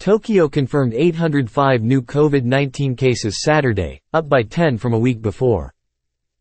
Tokyo confirmed 805 new COVID-19 cases Saturday, up by 10 from a week before.